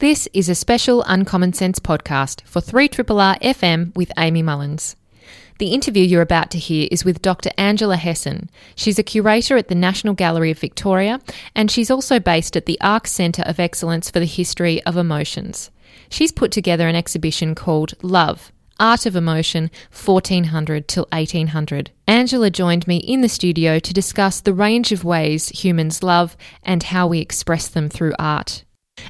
This is a special Uncommon Sense podcast for 3RRR FM with Amy Mullins. The interview you're about to hear is with Dr. Angela Hesson. She's a curator at the National Gallery of Victoria and she's also based at the ARC Centre of Excellence for the History of Emotions. She's put together an exhibition called Love Art of Emotion 1400 till 1800. Angela joined me in the studio to discuss the range of ways humans love and how we express them through art.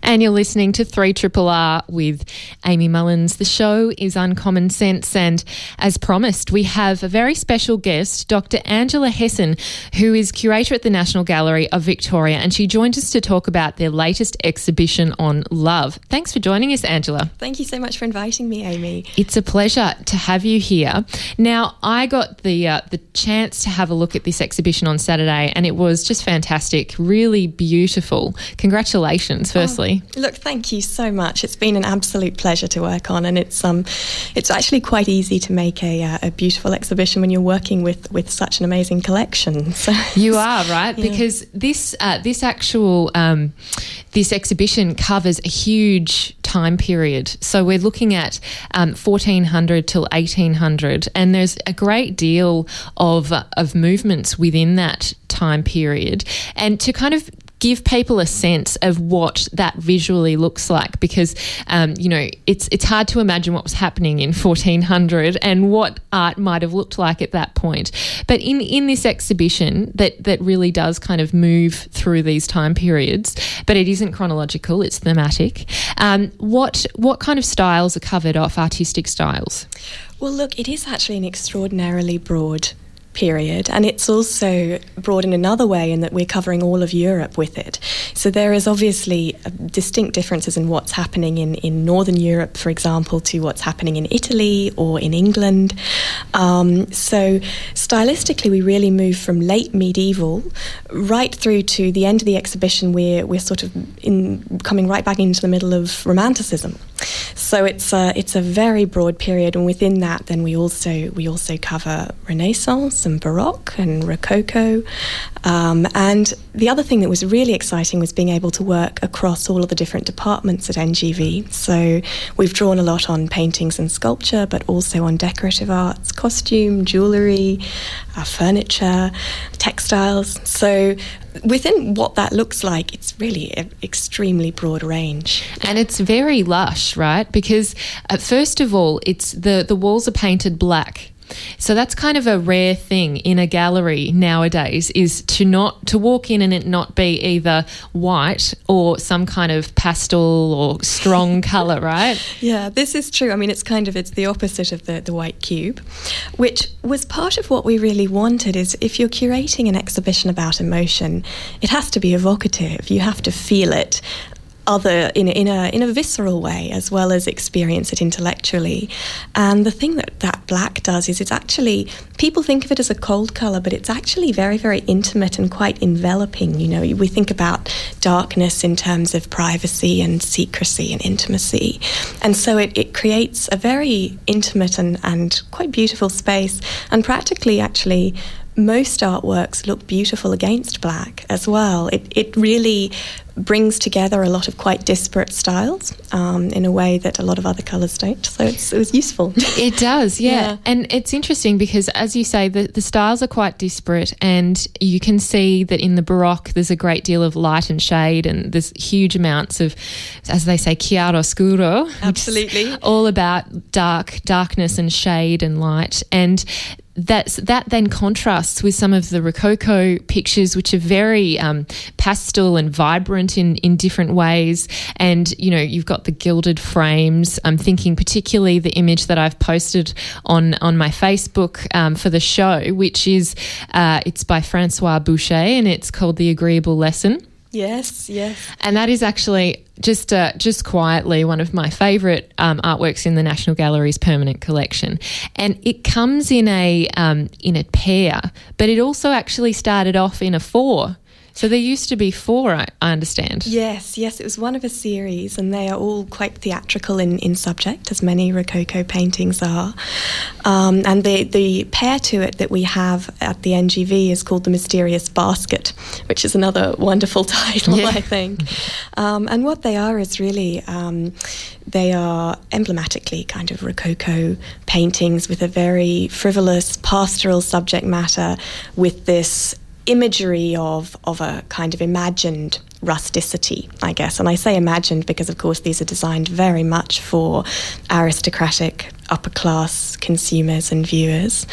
And you're listening to 3RRR with Amy Mullins. The show is Uncommon Sense, and as promised, we have a very special guest, Dr. Angela Hesson, who is curator at the National Gallery of Victoria, and she joined us to talk about their latest exhibition on love. Thanks for joining us, Angela. Thank you so much for inviting me, Amy. It's a pleasure to have you here. Now, I got the uh, the chance to have a look at this exhibition on Saturday, and it was just fantastic, really beautiful. Congratulations, first. Oh Look, thank you so much. It's been an absolute pleasure to work on, and it's um, it's actually quite easy to make a, uh, a beautiful exhibition when you're working with with such an amazing collection. So you are right yeah. because this uh, this actual um, this exhibition covers a huge time period. So we're looking at um, 1400 till 1800, and there's a great deal of of movements within that time period. And to kind of give people a sense of what that visually looks like because um, you know it's it's hard to imagine what was happening in 1400 and what art might have looked like at that point. But in in this exhibition that that really does kind of move through these time periods but it isn't chronological it's thematic um, what what kind of styles are covered off artistic styles? Well look it is actually an extraordinarily broad period. And it's also broad in another way in that we're covering all of Europe with it. So there is obviously distinct differences in what's happening in, in Northern Europe, for example, to what's happening in Italy or in England. Um, so stylistically, we really move from late medieval right through to the end of the exhibition. We're, we're sort of in, coming right back into the middle of Romanticism. So it's a, it's a very broad period, and within that, then we also we also cover Renaissance and Baroque and Rococo. Um, and the other thing that was really exciting was being able to work across all of the different departments at NGV. So we've drawn a lot on paintings and sculpture, but also on decorative arts, costume, jewellery, uh, furniture, textiles. So within what that looks like, it's really an extremely broad range. And it's very lush, right? Because uh, first of all, it's the, the walls are painted black. So that's kind of a rare thing in a gallery nowadays is to not to walk in and it not be either white or some kind of pastel or strong color, right? Yeah, this is true. I mean, it's kind of it's the opposite of the the white cube, which was part of what we really wanted is if you're curating an exhibition about emotion, it has to be evocative. You have to feel it other in, in a in a visceral way as well as experience it intellectually. And the thing that that black does is it's actually people think of it as a cold color, but it's actually very very intimate and quite enveloping. You know, we think about darkness in terms of privacy and secrecy and intimacy, and so it, it creates a very intimate and, and quite beautiful space. And practically, actually, most artworks look beautiful against black as well. It, it really brings together a lot of quite disparate styles um, in a way that a lot of other colours don't. So it was useful. It does, yeah. yeah. And it's interesting because, as you say, the, the styles are quite disparate, and you can see that in the Baroque there's a great deal of light and shade, and there's huge amounts of, as they say, chiaroscuro. Absolutely. All about dark, darkness and shade and light. And that's, that then contrasts with some of the Rococo pictures, which are very um, pastel and vibrant in, in different ways. And, you know, you've got the gilded frames. I'm thinking particularly the image that I've posted on, on my Facebook um, for the show, which is, uh, it's by Francois Boucher and it's called The Agreeable Lesson. Yes, yes. And that is actually just uh, just quietly one of my favourite um, artworks in the National Gallery's permanent collection, and it comes in a um, in a pair, but it also actually started off in a four. So there used to be four, I, I understand. Yes, yes, it was one of a series, and they are all quite theatrical in, in subject, as many Rococo paintings are. Um, and the, the pair to it that we have at the NGV is called The Mysterious Basket, which is another wonderful title, yeah. I think. Um, and what they are is really, um, they are emblematically kind of Rococo paintings with a very frivolous pastoral subject matter with this imagery of, of a kind of imagined rusticity, I guess. And I say imagined because, of course, these are designed very much for aristocratic upper class consumers and viewers.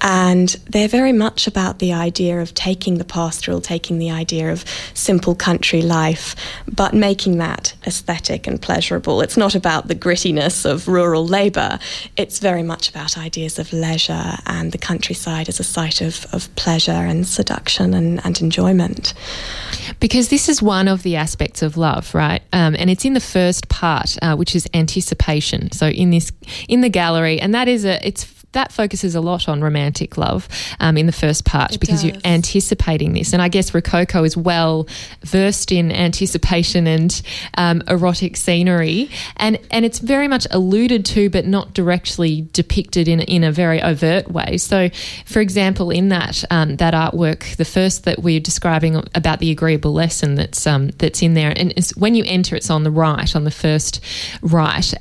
And they're very much about the idea of taking the pastoral, taking the idea of simple country life, but making that aesthetic and pleasurable. It's not about the grittiness of rural labour, it's very much about ideas of leisure and the countryside as a site of, of pleasure and seduction and, and enjoyment. Because this is one of the aspects of love, right? Um, and it's in the first part, uh, which is anticipation. So in this, in the gallery, and that is a, it's that focuses a lot on romantic love um, in the first part it because does. you're anticipating this. And I guess Rococo is well versed in anticipation and um, erotic scenery, and and it's very much alluded to, but not directly depicted in in a very overt way. So, for example, in that um, that artwork, the first that we're describing about the agreeable lesson that's um, that's in there, and when you enter, it's on the right, on the first right.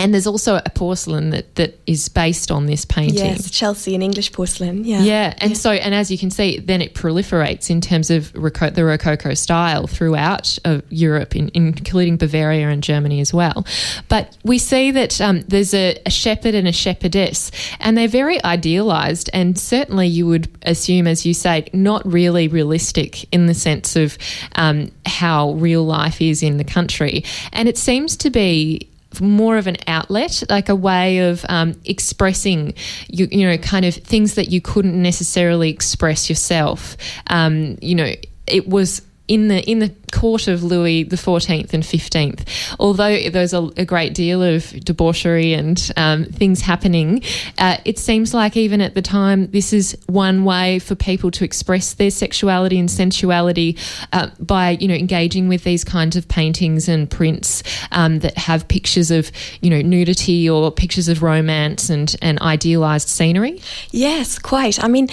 And there's also a porcelain that, that is based on this painting. Yes, Chelsea, an English porcelain. Yeah. Yeah. And yeah. so, and as you can see, then it proliferates in terms of Roco- the Rococo style throughout uh, Europe, in, including Bavaria and Germany as well. But we see that um, there's a, a, shepherd and a shepherdess, and they're very idealized. And certainly, you would assume, as you say, not really realistic in the sense of um, how real life is in the country. And it seems to be more of an outlet, like a way of um, expressing, you, you know, kind of things that you couldn't necessarily express yourself. Um, you know, it was in the in the court of Louis the Fourteenth and Fifteenth. Although there's a, a, great deal of debauchery and um, things happening, uh, it seems like even at the time this is one way for people to express their sexuality and sensuality uh, by you know engaging with these kinds of paintings and prints um, that have pictures of you know nudity or pictures of romance and and idealized scenery. Yes, quite. I mean,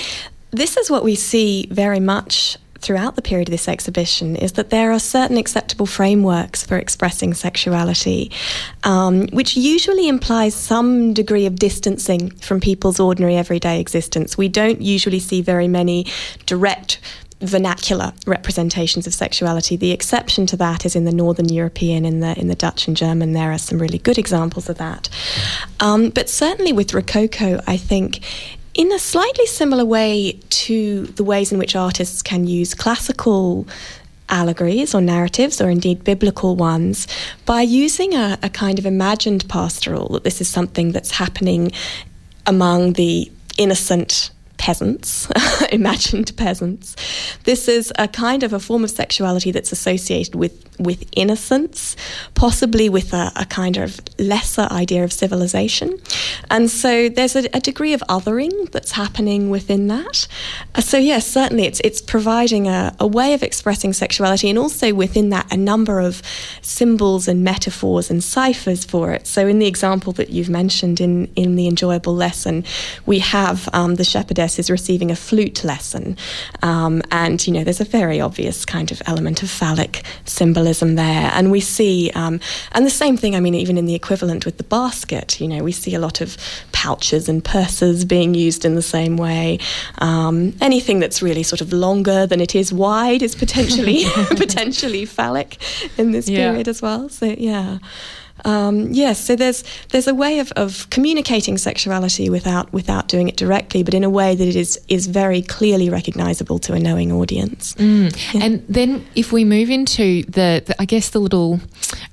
this is what we see very much throughout the period of this exhibition is that there are certain acceptable frameworks for expressing sexuality, um, which usually implies some degree of distancing from people's ordinary everyday existence. We don't usually see very many direct vernacular representations of sexuality. The exception to that is in the Northern European, in the in the Dutch and German. There are some really good examples of that. Um, but certainly with Rococo, I think in a slightly similar way to the ways in which artists can use classical allegories or narratives, or indeed biblical ones, by using a, a kind of imagined pastoral, that this is something that's happening among the innocent peasants, imagined peasants. This is a kind of a form of sexuality that's associated with, with innocence, possibly with a, a kind of lesser idea of civilization. And so there's a, a degree of othering that's happening within that. Uh, so, yes, certainly it's, it's providing a, a way of expressing sexuality and also within that a number of symbols and metaphors and ciphers for it. So, in the example that you've mentioned in, in the enjoyable lesson, we have um, the shepherdess is receiving a flute lesson. Um, and, you know, there's a very obvious kind of element of phallic symbolism there. And we see, um, and the same thing, I mean, even in the equivalent with the basket, you know, we see a lot of pouches and purses being used in the same way. Um, anything that's really sort of longer than it is wide is potentially potentially phallic in this yeah. period as well. So, yeah. Um, yes, so there's there's a way of, of communicating sexuality without without doing it directly, but in a way that it is is very clearly recognisable to a knowing audience. Mm. Yeah. And then if we move into the, the, I guess the little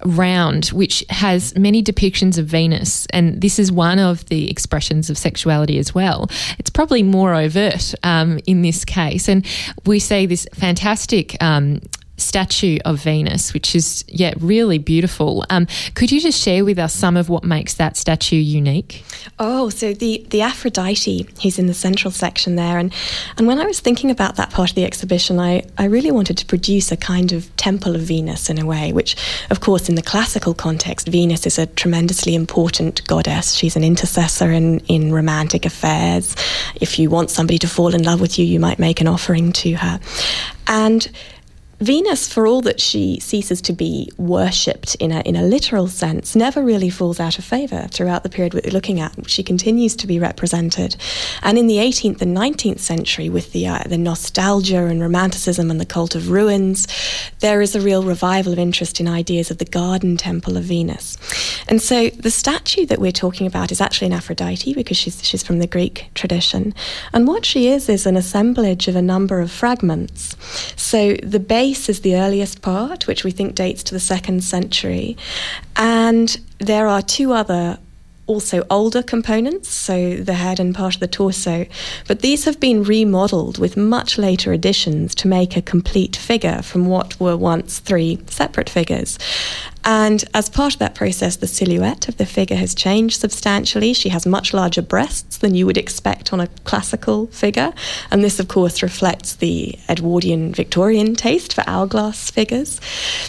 round, which has many depictions of Venus, and this is one of the expressions of sexuality as well. It's probably more overt um, in this case, and we see this fantastic. Um, statue of Venus, which is, yeah, really beautiful. Um, could you just share with us some of what makes that statue unique? Oh, so the, the Aphrodite, he's in the central section there. And, and when I was thinking about that part of the exhibition, I, I really wanted to produce a kind of temple of Venus in a way, which, of course, in the classical context, Venus is a tremendously important goddess. She's an intercessor in, in romantic affairs. If you want somebody to fall in love with you, you might make an offering to her. And Venus, for all that she ceases to be worshipped in a, in a literal sense, never really falls out of favour throughout the period we're looking at. She continues to be represented. And in the 18th and 19th century, with the, uh, the nostalgia and romanticism and the cult of ruins, there is a real revival of interest in ideas of the garden temple of Venus. And so the statue that we're talking about is actually an Aphrodite because she's, she's from the Greek tradition. And what she is is an assemblage of a number of fragments. So the base base is the earliest part, which we think dates to the second century. And there are two other also older components, so the head and part of the torso, but these have been remodeled with much later additions to make a complete figure from what were once three separate figures. And as part of that process, the silhouette of the figure has changed substantially. She has much larger breasts than you would expect on a classical figure. And this, of course, reflects the Edwardian Victorian taste for hourglass figures.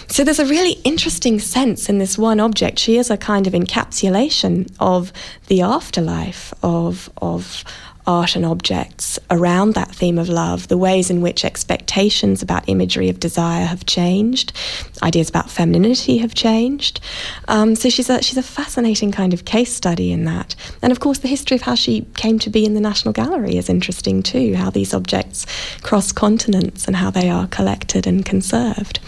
So there's a really interesting sense in this one object. She is a kind of encapsulation of the afterlife, of, of art and objects around that theme of love, the ways in which expectations about imagery of desire have changed, ideas about femininity have changed. Um, so she's a, she's a fascinating kind of case study in that. And of course, the history of how she came to be in the National Gallery is interesting too, how these objects cross continents and how they are collected and conserved.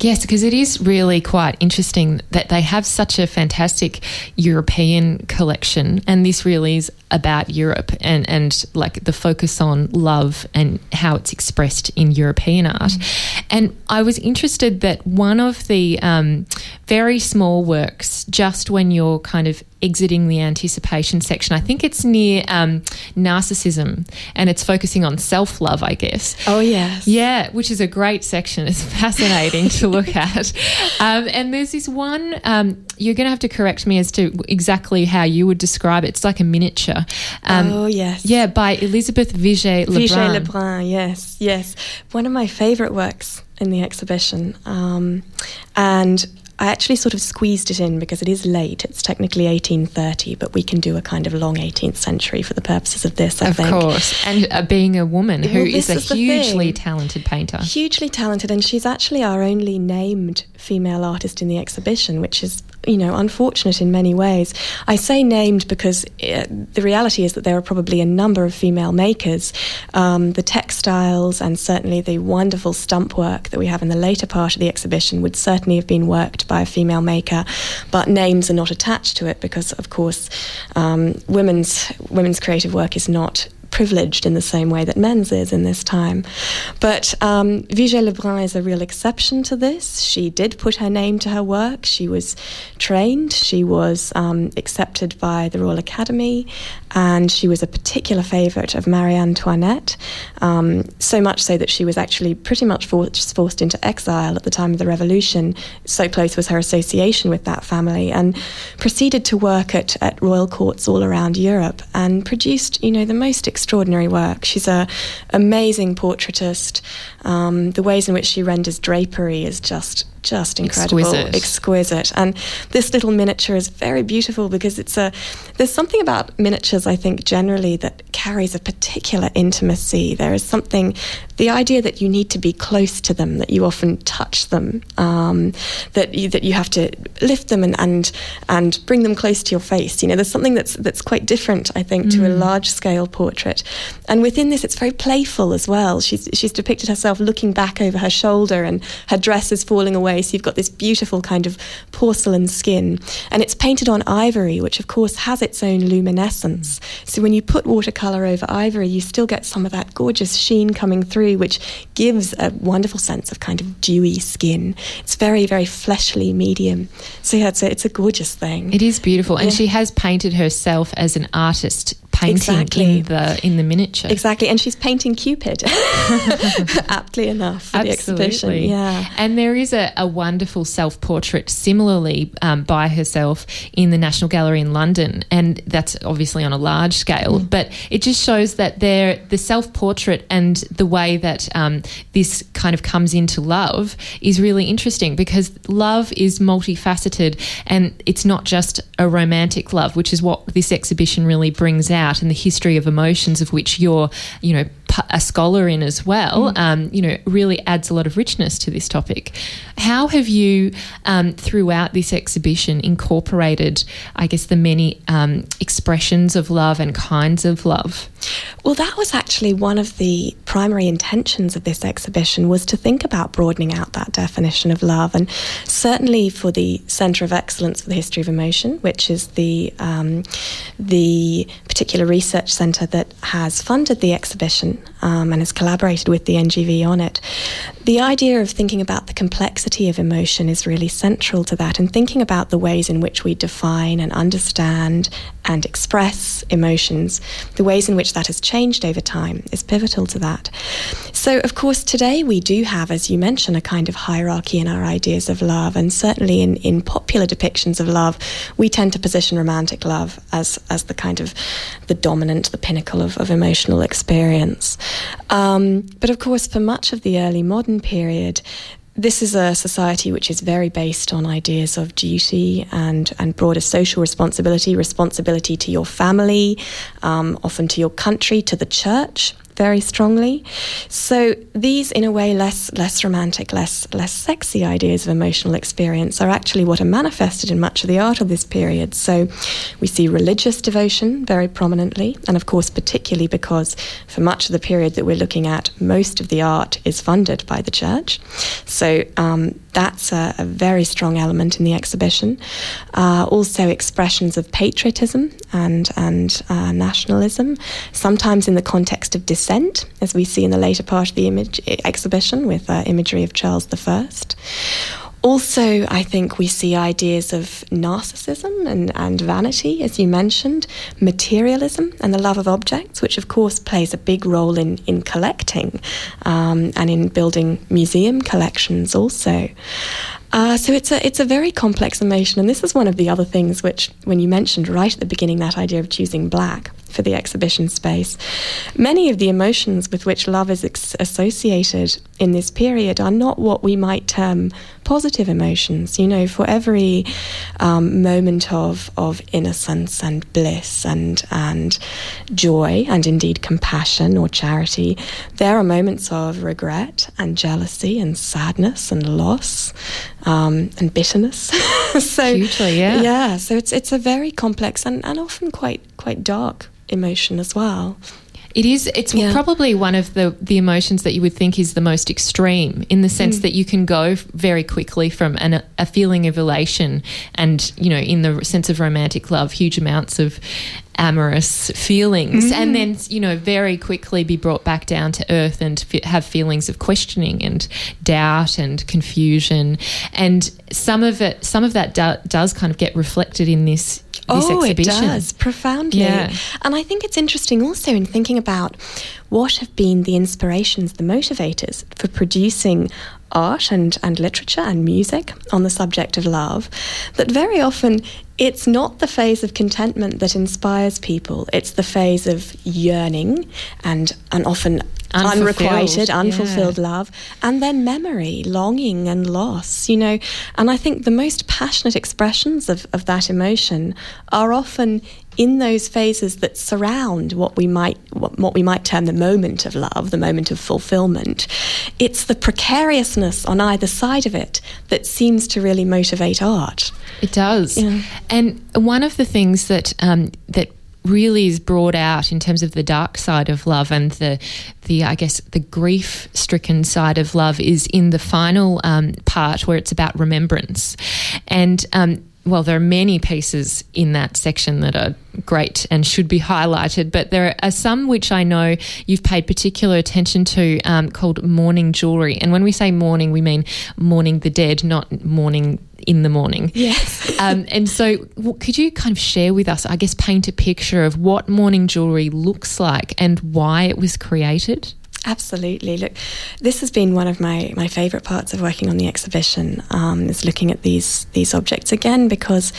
Yes, because it is really quite interesting that they have such a fantastic European collection, and this really is about Europe and, and like the focus on love and how it's expressed in European art. Mm. And I was interested that one of the um, very small works, just when you're kind of exiting the anticipation section. I think it's near um, narcissism and it's focusing on self love, I guess. Oh, yes. Yeah, which is a great section. It's fascinating to look at. Um, and there's this one, um, you're going to have to correct me as to exactly how you would describe it. It's like a miniature. Um, oh, yes. Yeah, by Elizabeth Vigée Lebrun. Vigée Lebrun, yes, yes. One of my favourite works in the exhibition. Um, and I actually sort of squeezed it in because it is late. It's technically 1830, but we can do a kind of long 18th century for the purposes of this, I of think. Of course. And uh, being a woman who well, is a is hugely talented painter. Hugely talented. And she's actually our only named female artist in the exhibition, which is you know, unfortunate in many ways. I say named because uh, the reality is that there are probably a number of female makers. Um, the textiles and certainly the wonderful stump work that we have in the later part of the exhibition would certainly have been worked by a female maker, but names are not attached to it because, of course, um, women's women's creative work is not privileged in the same way that men's is in this time. But um, Vigée Lebrun is a real exception to this. She did put her name to her work. She was trained, she was um, accepted by the Royal Academy, and she was a particular favourite of Marie Antoinette, um, so much so that she was actually pretty much forced, forced into exile at the time of the Revolution. So close was her association with that family, and proceeded to work at, at royal courts all around Europe and produced, you know, the most extraordinary work. She's a amazing portraitist. Um, the ways in which she renders drapery is just just incredible, exquisite. exquisite. And this little miniature is very beautiful because it's a. There's something about miniatures, I think, generally that carries a particular intimacy. There is something, the idea that you need to be close to them, that you often touch them, um, that you, that you have to lift them and, and and bring them close to your face. You know, there's something that's that's quite different, I think, to mm. a large scale portrait. And within this, it's very playful as well. She's she's depicted herself looking back over her shoulder, and her dress is falling away So you've got this beautiful kind of porcelain skin, and it's painted on ivory, which of course has its own luminescence. So when you put watercolor over ivory, you still get some of that gorgeous sheen coming through, which gives a wonderful sense of kind of dewy skin. It's very, very fleshly medium. So yeah, it's a, it's a gorgeous thing. It is beautiful, and yeah. she has painted herself as an artist painting exactly. in the in the miniature. Exactly, and she's painting Cupid, aptly enough for Absolutely. the exhibition. Yeah, and there is a, a wonderful self portrait similarly um, by herself in the National Gallery in London, and that's obviously on a large scale. Mm. But it just shows that there the self portrait and the way that um, this kind of comes into love is really interesting because love is multifaceted and it's not just a romantic love, which is what this exhibition really brings out and the history of emotions of which you're, you know, a scholar in as well, mm. um, you know, really adds a lot of richness to this topic. How have you, um, throughout this exhibition, incorporated, I guess, the many um, expressions of love and kinds of love? Well, that was actually one of the primary intentions of this exhibition was to think about broadening out that definition of love, and certainly for the Centre of Excellence for the History of Emotion, which is the um, the particular research centre that has funded the exhibition um, and has collaborated with the NGV on it. The idea of thinking about the complexity of emotion is really central to that, and thinking about the ways in which we define and understand and express emotions, the ways in which that has changed over time is pivotal to that. So, of course, today we do have, as you mentioned, a kind of hierarchy in our ideas of love, and certainly in, in popular depictions of love, we tend to position romantic love as, as the kind of the dominant, the pinnacle of, of emotional experience. Um, but of course, for much of the early modern period, this is a society which is very based on ideas of duty and, and broader social responsibility, responsibility to your family, um, often to your country, to the church very strongly. So these, in a way, less less romantic, less less sexy ideas of emotional experience are actually what are manifested in much of the art of this period. So we see religious devotion very prominently, and of course, particularly because for much of the period that we're looking at, most of the art is funded by the church. So um, that's a, a, very strong element in the exhibition. Uh, also, expressions of patriotism and and uh, nationalism, sometimes in the context of dissent, as we see in the later part of the image exhibition with uh, imagery of Charles I. Also, I think we see ideas of narcissism and, and vanity, as you mentioned, materialism and the love of objects, which of course plays a big role in, in collecting um, and in building museum collections also. Uh, so it's a it's a very complex emotion, and this is one of the other things which, when you mentioned right at the beginning that idea of choosing black, for the exhibition space. Many of the emotions with which love is ex- associated in this period are not what we might term positive emotions. You know, for every um, moment of, of innocence and bliss and, and joy, and indeed compassion or charity, there are moments of regret and jealousy and sadness and loss um, and bitterness. so, Hugely, yeah. Yeah, so it's, it's a very complex and, and often quite, quite dark emotion as well. It is. It's yeah. probably one of the the emotions that you would think is the most extreme, in the sense mm. that you can go very quickly from an, a feeling of elation, and you know, in the sense of romantic love, huge amounts of amorous feelings, mm. and then you know, very quickly be brought back down to earth and f- have feelings of questioning and doubt and confusion, and some of it, some of that do- does kind of get reflected in this oh, exhibition. it does profoundly. Yeah. And I think it's interesting also in thinking about what have been the inspirations, the motivators for producing art and, and literature and music on the subject of love, that very often it's not the phase of contentment that inspires people, it's the phase of yearning and, and often unrequited, unfulfilled yeah. love, and then memory, longing, and loss, you know. And I think the most passionate expressions of, of that emotion are often in those phases that surround what we might what, what, we might term the moment of love, the moment of fulfillment, it's the precariousness on either side of it that seems to really motivate art. It does, yeah. and one of the things that um, that really is brought out in terms of the dark side of love and the the I guess the grief stricken side of love is in the final um, part where it's about remembrance and um, well, there are many pieces in that section that are great and should be highlighted, but there are some which I know you've paid particular attention to um, called mourning jewellery. And when we say mourning, we mean mourning the dead, not mourning in the morning. Yes. um, and so, could you kind of share with us, I guess, paint a picture of what mourning jewellery looks like and why it was created? Absolutely. Look, this has been one of my, my favourite parts of working on the exhibition. Um, is looking at these these objects again because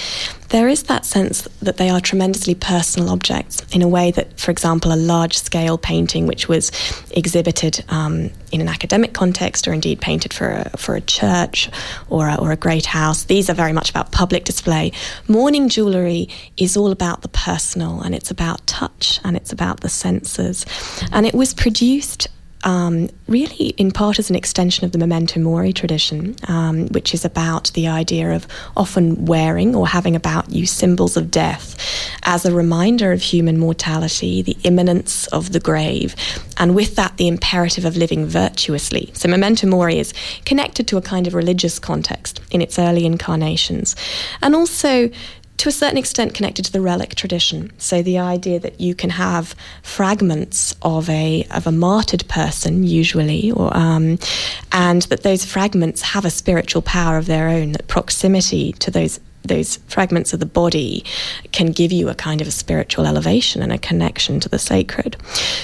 there is that sense that they are tremendously personal objects in a way that, for example, a large scale painting which was exhibited um, in an academic context or indeed painted for a, for a church or a, or a great house. These are very much about public display. Mourning jewellery is all about the personal and it's about touch and it's about the senses. And it was produced um, really in part as an extension of the memento mori tradition, um, which is about the idea of often wearing or having about you symbols of death as a reminder of human mortality, the imminence of the grave, and with that, the imperative of living virtuously. So, memento mori is connected to a kind of religious context in its early incarnations, and also to a certain extent connected to the relic tradition. So the idea that you can have fragments of a of a martyred person, usually, or um, and that those fragments have a spiritual power of their own. That proximity to those those fragments of the body can give you a kind of a spiritual elevation and a connection to the sacred.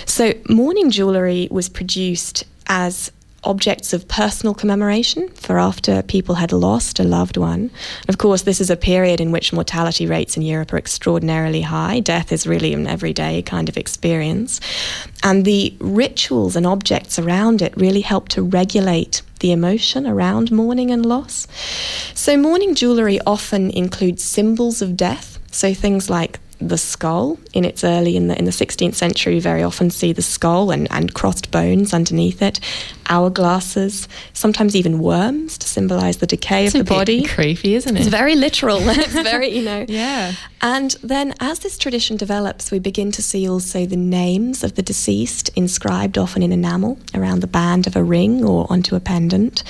So mourning jewellery was produced as objects of personal commemoration for after people had lost a loved one. Of course, this is a period in which mortality rates in Europe are extraordinarily high. Death is really an everyday kind of experience. And the rituals and objects around it really help to regulate the emotion around mourning and loss. So, mourning jewellery often includes symbols of death. So, things like the skull in its early in the in the 16th century. You very often see the skull and, and crossed bones underneath it, hourglasses, sometimes even worms to symbolise the decay it's of the body. Creepy, isn't it? It's very literal. it's very you know. Yeah. And then as this tradition develops, we begin to see also the names of the deceased inscribed often in enamel around the band of a ring or onto a pendant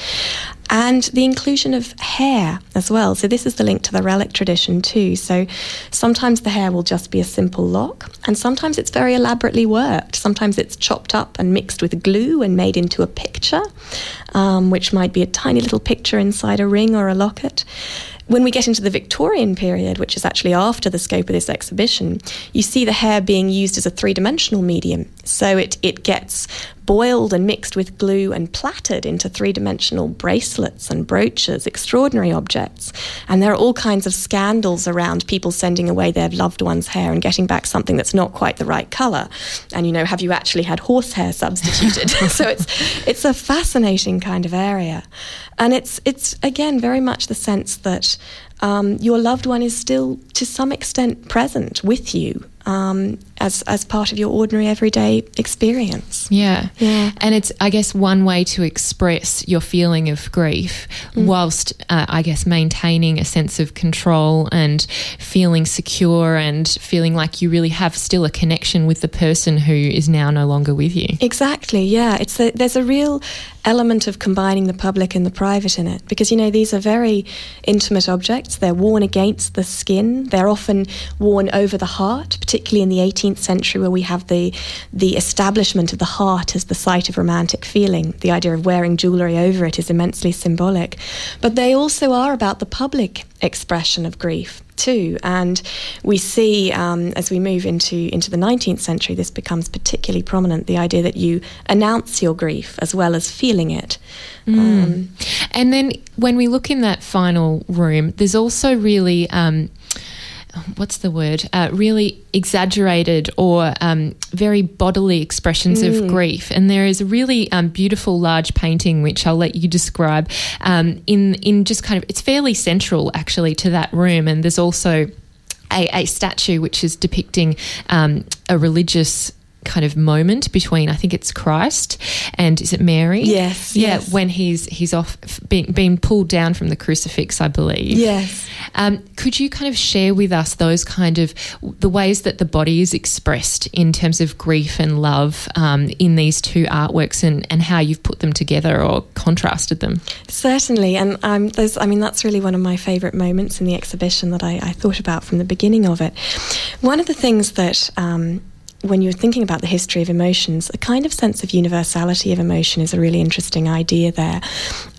and the inclusion of hair as well. So, this is the link to the relic tradition too. So, sometimes the hair will just be a simple lock, and sometimes it's very elaborately worked. Sometimes it's chopped up and mixed with glue and made into a picture, um, which might be a tiny little picture inside a ring or a locket. When we get into the Victorian period, which is actually after the scope of this exhibition, you see the hair being used as a three dimensional medium. So it, it gets boiled and mixed with glue and plaited into three dimensional bracelets and brooches, extraordinary objects. And there are all kinds of scandals around people sending away their loved one's hair and getting back something that's not quite the right colour. And, you know, have you actually had horsehair substituted? so it's, it's a fascinating kind of area. And it's, it's again, very much the sense that um, your loved one is still to some extent present with you um, as as part of your ordinary everyday experience. Yeah, yeah. And it's I guess one way to express your feeling of grief, mm. whilst uh, I guess maintaining a sense of control and feeling secure and feeling like you really have still a connection with the person who is now no longer with you. Exactly. Yeah. It's a, there's a real element of combining the public and the private in it because you know these are very intimate objects they're worn against the skin they're often worn over the heart particularly in the 18th century where we have the the establishment of the heart as the site of romantic feeling the idea of wearing jewelry over it is immensely symbolic but they also are about the public expression of grief too. And we see um, as we move into into the 19th century, this becomes particularly prominent. The idea that you announce your grief as well as feeling it. Mm. Um, and then when we look in that final room, there's also really. Um, what's the word? Uh, really exaggerated or um, very bodily expressions mm. of grief. And there is a really um, beautiful large painting, which I'll let you describe. Um, in in just kind of, it's fairly central actually to that room. And there's also a, a statue which is depicting um, a religious kind of moment between I think it's Christ and is it Mary? Yes. Yeah, yes. when he's he's off being being pulled down from the crucifix, I believe. Yes. Um, could you kind of share with us those kind of the ways that the body is expressed in terms of grief and love um, in these two artworks and, and how you've put them together or contrasted them? Certainly, and um, there's, I mean, that's really one of my favourite moments in the exhibition that I, I, thought about from the beginning of it. One of the things that um, when you're thinking about the history of emotions, a kind of sense of universality of emotion is a really interesting idea there.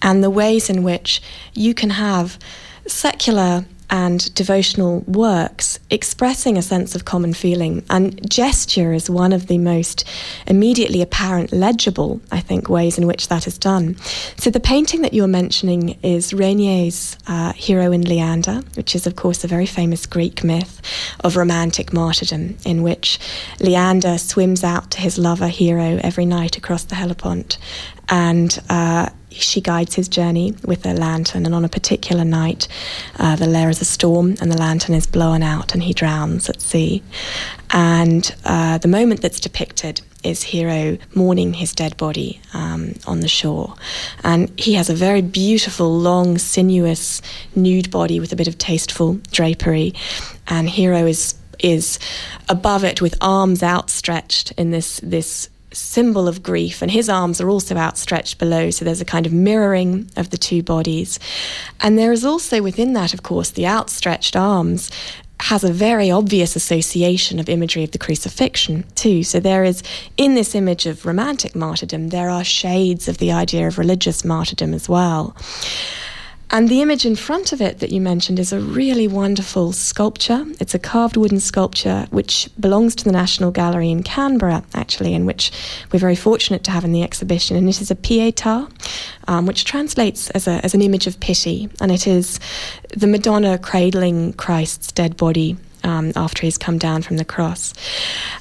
And the ways in which you can have secular and devotional works expressing a sense of common feeling. And gesture is one of the most immediately apparent, legible, I think, ways in which that is done. So the painting that you're mentioning is Regnier's uh, Hero and Leander, which is, of course, a very famous Greek myth of romantic martyrdom, in which Leander swims out to his lover Hero every night across the Hellespont. And uh, she guides his journey with a lantern, and on a particular night, uh, there is a storm, and the lantern is blown out, and he drowns at sea. And uh, the moment that's depicted is Hero mourning his dead body um, on the shore. And he has a very beautiful, long, sinuous, nude body with a bit of tasteful drapery. And Hero is is above it with arms outstretched in this this symbol of grief, and his arms are also outstretched below, so there's a kind of mirroring of the two bodies. And there is also within that, of course, the outstretched arms has a very obvious association of imagery of the crucifixion too. So there is in this image of romantic martyrdom, there are shades of the idea of religious martyrdom as well. And the image in front of it that you mentioned is a really wonderful sculpture. It's a carved wooden sculpture which belongs to the National Gallery in Canberra, actually, and which we're very fortunate to have in the exhibition. And it is a pietà, um, which translates as, a, as an image of pity. And it is the Madonna cradling Christ's dead body um, after he's come down from the cross.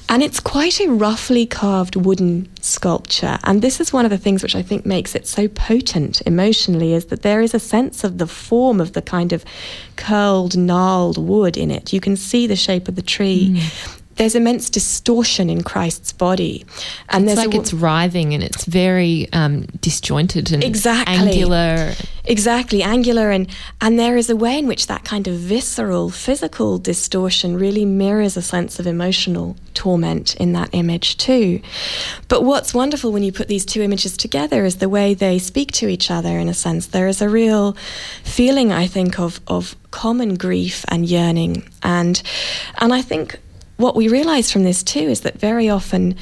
And it's quite a roughly carved wooden sculpture. And this is one of the things which I think makes it so potent emotionally is that there is a sense of the form of the kind of curled, gnarled wood in it. You can see the shape of the tree. Mm there's immense distortion in Christ's body, and it's like a, it's writhing and it's very um, disjointed and exactly angular. Exactly angular, and and there is a way in which that kind of visceral, physical distortion really mirrors a sense of emotional torment in that image too. But what's wonderful when you put these two images together is the way they speak to each other. In a sense, there is a real feeling, I think, of of common grief and yearning, and and I think what we realise from this too is that very often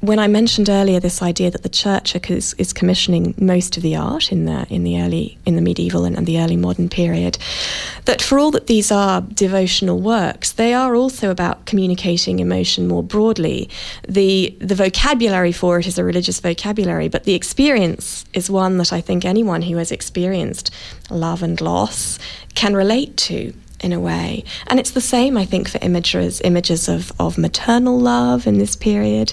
when I mentioned earlier this idea that the church is, is, commissioning most of the art in the in the early in the medieval and, and, the early modern period, that for all that these are devotional works, they are also about communicating emotion more broadly. the The vocabulary for it is a religious vocabulary, but the experience is one that I think anyone who has experienced love and loss can relate to in a way. And it's the same, I think, for images, images of, of maternal love in this period,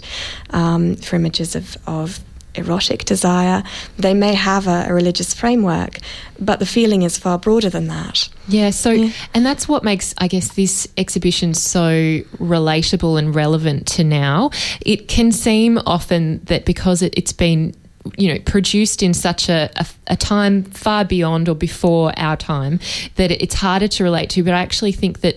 um, for images of, of erotic desire. They may have a, a, religious framework, but the feeling is far broader than that. Yeah, so, yeah. and that's what makes, I guess, this exhibition so relatable and relevant to now. It can seem often that because it, it's been you know produced in such a, a, a, time far beyond or before our time that it's harder to relate to. But i actually think that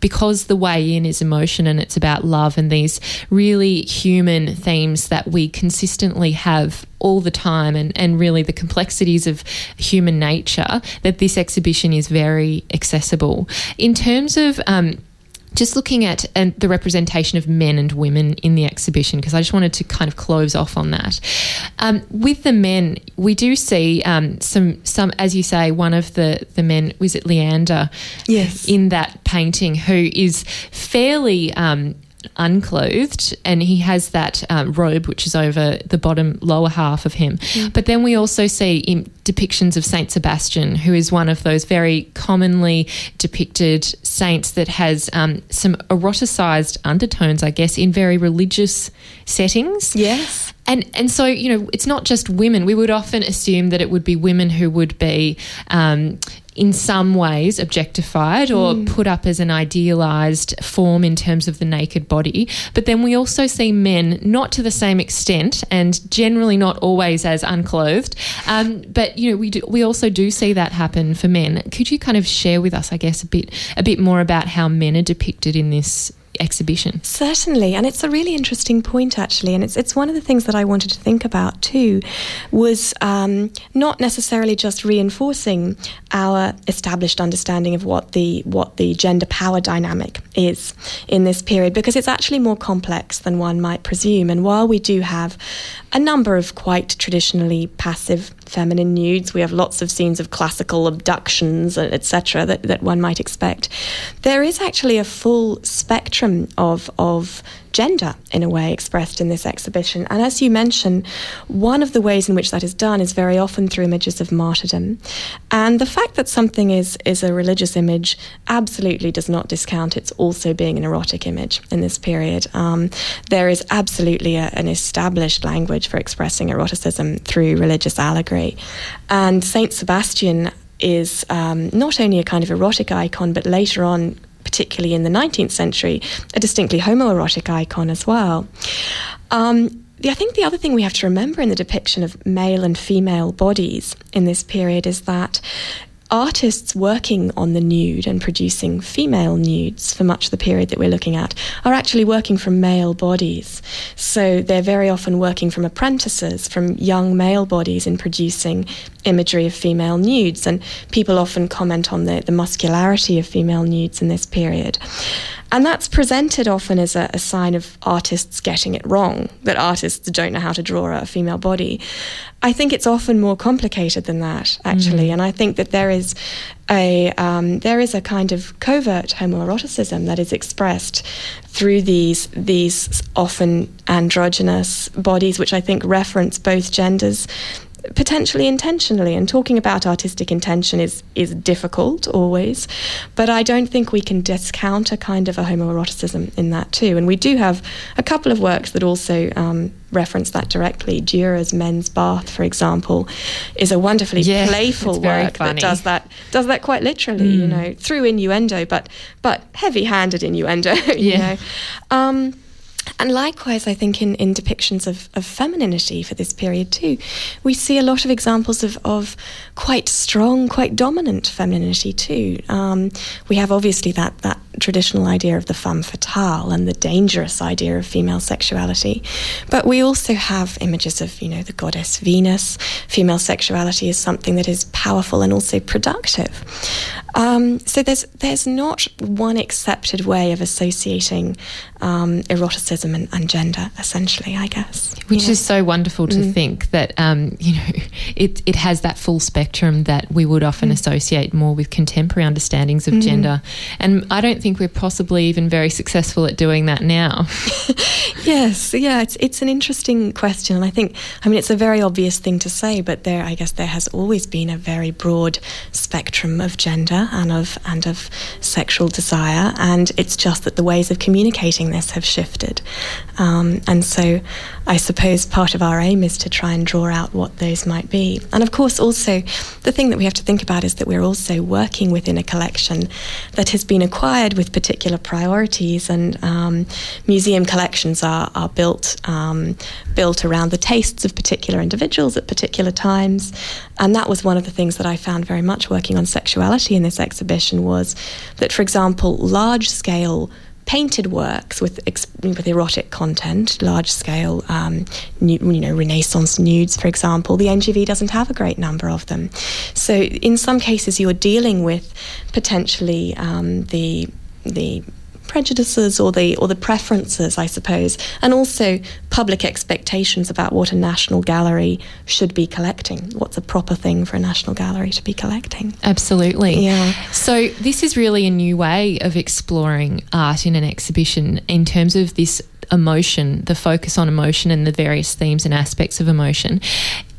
because the way in is emotion and it's about love and these really human themes that we consistently have all the time and, and really the complexities of human nature that this exhibition is very accessible. In terms of um, just looking at and the representation of men and women in the exhibition because I just wanted to kind of close off on that. Um, with the men, we do see um, some some as you say, one of the the men was it Leander, yes, in that painting who is fairly. Unclothed and he has that um, robe which is over the bottom lower half of him. Mm. but then we also see depictions of saint sebastian who is one of those very commonly depicted saints that has um, some eroticized undertones i guess in very religious settings. Yes. And and so you know it's not just women. We would often assume that it would be women who would be um, in some ways objectified or mm. put up as an idealized form in terms of the naked body. But then we also see men not to the same extent and generally not always as unclothed. Um, but you know, we do, we also do see that happen for men. Could you kind of share with us, I guess, a bit a bit more about how men are depicted in this exhibition. Certainly, and it's a really interesting point actually, and it's it's one of the things that I wanted to think about too, was um, not necessarily just reinforcing our established understanding of what the what the gender power dynamic is in this period, because it's actually more complex than one might presume. And while we do have a number of quite traditionally passive feminine nudes. We have lots of scenes of classical abductions, etc., that, that one might expect. There is actually a full spectrum of, of gender, in a way, expressed in this exhibition. And as you mentioned, one of the ways in which that is done is very often through images of martyrdom. And the fact that something is, is a religious image absolutely does not discount its also being an erotic image in this period. Um, there is absolutely a, an established language for expressing eroticism through religious allegory. And Saint Sebastian is um, not only a kind of erotic icon, but later on particularly in the 19th century, a distinctly homoerotic icon as well. Um, I think the other thing we have to remember in the depiction of male and female bodies in this period is that artists working on the nude and producing female nudes for much of the period that we're looking at are actually working from male bodies. So they're very often working from apprentices, from young male bodies in producing imagery of female nudes. And people often comment on the, the muscularity of female nudes in this period. And that's presented often as a, a, sign of artists getting it wrong, that artists don't know how to draw a female body. I think it's often more complicated than that, actually. Mm. And I think that there is a um, there is a kind of covert homoeroticism that is expressed through these these often androgynous bodies, which I think reference both genders potentially intentionally and talking about artistic intention is is difficult always but i don't think we can discount a kind of a homoeroticism in that too and we do have a couple of works that also um, reference that directly Dürer's men's bath for example is a wonderfully yeah, playful work funny. that does that does that quite literally mm. you know through innuendo but but heavy-handed innuendo you yeah. know um, and likewise, I think in, in depictions of, of femininity for this period too, we see a lot of examples of, of quite strong, quite dominant femininity too. Um, we have obviously that, that traditional idea of the femme fatale and the dangerous idea of female sexuality, but we also have images of, you know, the goddess Venus. Female sexuality is something that is powerful and also productive. Um, so there's there's not one accepted way of associating um, eroticism and, and, gender, essentially, I guess. Which is so wonderful to mm. think that um, you know it it has that full spectrum that we would often mm. associate more with contemporary understandings of mm. gender, and I don't think we're possibly even very successful at doing that now. yes, yeah, it's it's an interesting question, and I think I mean it's a very obvious thing to say, but there I guess there has always been a very broad spectrum of gender and of and of sexual desire, and it's just that the ways of communicating this have shifted, um, and so I suppose part of our aim is to try and draw out what those might be, and of course also the thing that we have to think about is that we're also working within a collection that has been acquired with particular priorities, and um, museum collections are are built um, built around the tastes of particular individuals at particular times, and that was one of the things that I found very much working on sexuality in this exhibition was that, for example, large scale painted works with with erotic content, large scale, um, you know, Renaissance nudes, for example. The NGV doesn't have a great number of them, so in some cases you're dealing with potentially um, the the prejudices or the or the preferences, I suppose, and also public expectations about what a national gallery should be collecting. What's a proper thing for a national gallery to be collecting? Absolutely. Yeah. So this is really a new way of exploring art in an exhibition in terms of this emotion, the focus on emotion and the various themes and aspects of emotion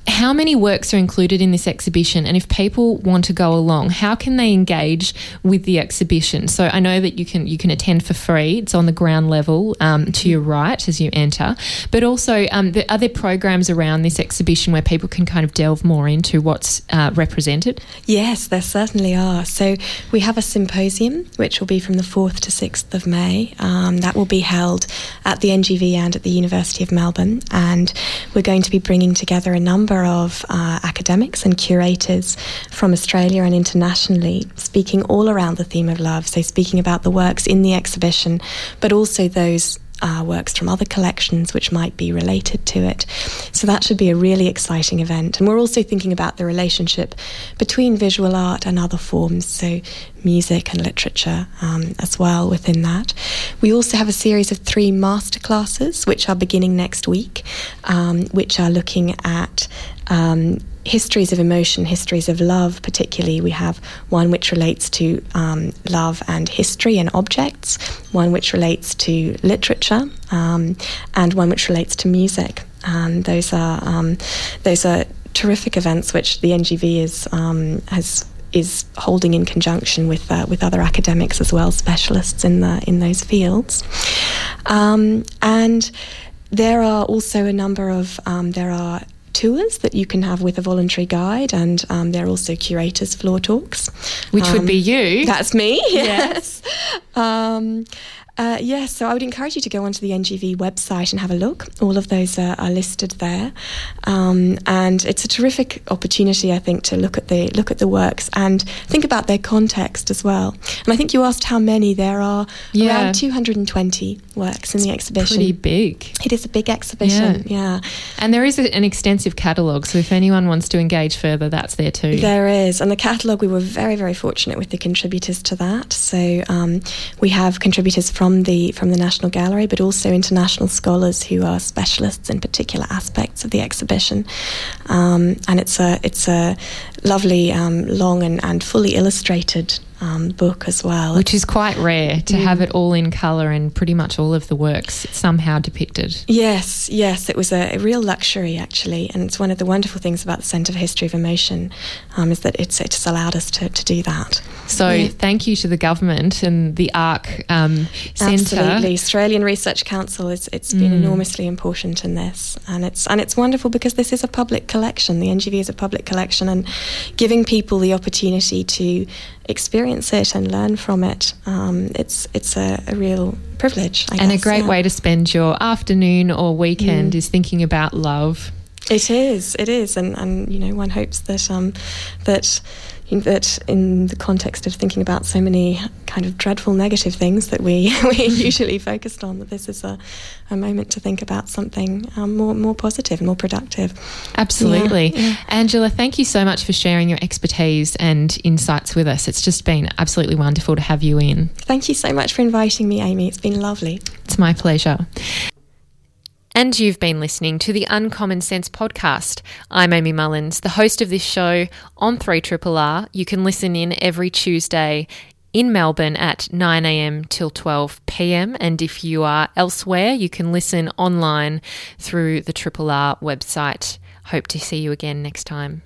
how many works are included in this exhibition? And if people want to go along, how can they engage with the exhibition? So I know that you can you can attend for free. It's on the ground level um, to your right as you enter. But also, um, are there programs around this exhibition where people can kind of delve more into what's uh, represented? Yes, there certainly are. So we have a symposium which will be from the 4th to 6th of May. Um, that will be held at the NGV and at the University of Melbourne. And we're going to be bringing together a number of uh, academics and curators from Australia and internationally, speaking all around the theme of love. So, speaking about the works in the exhibition, but also those uh, works from other collections which might be related to it. So that should be a really exciting event. And we're also thinking about the relationship between visual art and other forms, so music and literature um, as well within that. We also have a series of three masterclasses which are beginning next week, um, which are looking at um, histories of emotion, histories of love, particularly. We have one which relates to um, love and history and objects, one which relates to literature, um, and one which relates to music. And those are um, those are terrific events which the NGV is um, has is holding in conjunction with uh, with other academics as well, specialists in the in those fields, um, and there are also a number of um, there are tours that you can have with a voluntary guide, and um, there are also curators' floor talks. Which um, would be um, you. That's me, yes. um, uh, yes, so I would encourage you to go onto the NGV website and have a look. All of those are, are listed there, um, and it's a terrific opportunity, I think, to look at the look at the works and think about their context as well. And I think you asked how many there are. Yeah. Around 220 works in it's the exhibition. Pretty big. It is a big exhibition. Yeah, yeah. and there is a, an extensive catalogue. So if anyone wants to engage further, that's there too. There is, and the catalogue we were very very fortunate with the contributors to that. So um, we have contributors from the from the National Gallery, but also international scholars who are specialists in particular aspects of the exhibition. Um, and it's a it's a lovely, um, long and, and fully illustrated um, book as well. Which is quite rare to mm. have it all in colour and pretty much all of the works somehow depicted. Yes, yes, it was a, a, real luxury actually, and it's one of the wonderful things about the Centre for History of Emotion um, is that it's it's allowed us to, to do that. So yeah. thank you to the government and the ARC um, Centre. Absolutely, Australian Research Council. It's it's been mm. enormously important in this, and it's and it's wonderful because this is a public collection. The NGV is a public collection, and giving people the opportunity to experience it and learn from it. Um, it's it's a, a real privilege, I and guess, a great yeah. way to spend your afternoon or weekend mm. is thinking about love. It is, it is, and and you know one hopes that um, that that in the context of thinking about so many kind of dreadful negative things that we we usually focused on, that this is a, a moment to think about something um, more more positive, more productive. Absolutely, yeah, yeah. Angela. Thank you so much for sharing your expertise and insights with us. It's just been absolutely wonderful to have you in. Thank you so much for inviting me, Amy. It's been lovely. It's my pleasure. And you've been listening to the Uncommon Sense podcast. I'm Amy Mullins, the host of this show on 3RRR. You can listen in every Tuesday in Melbourne at 9am till 12pm. And if you are elsewhere, you can listen online through the Triple R website. Hope to see you again next time.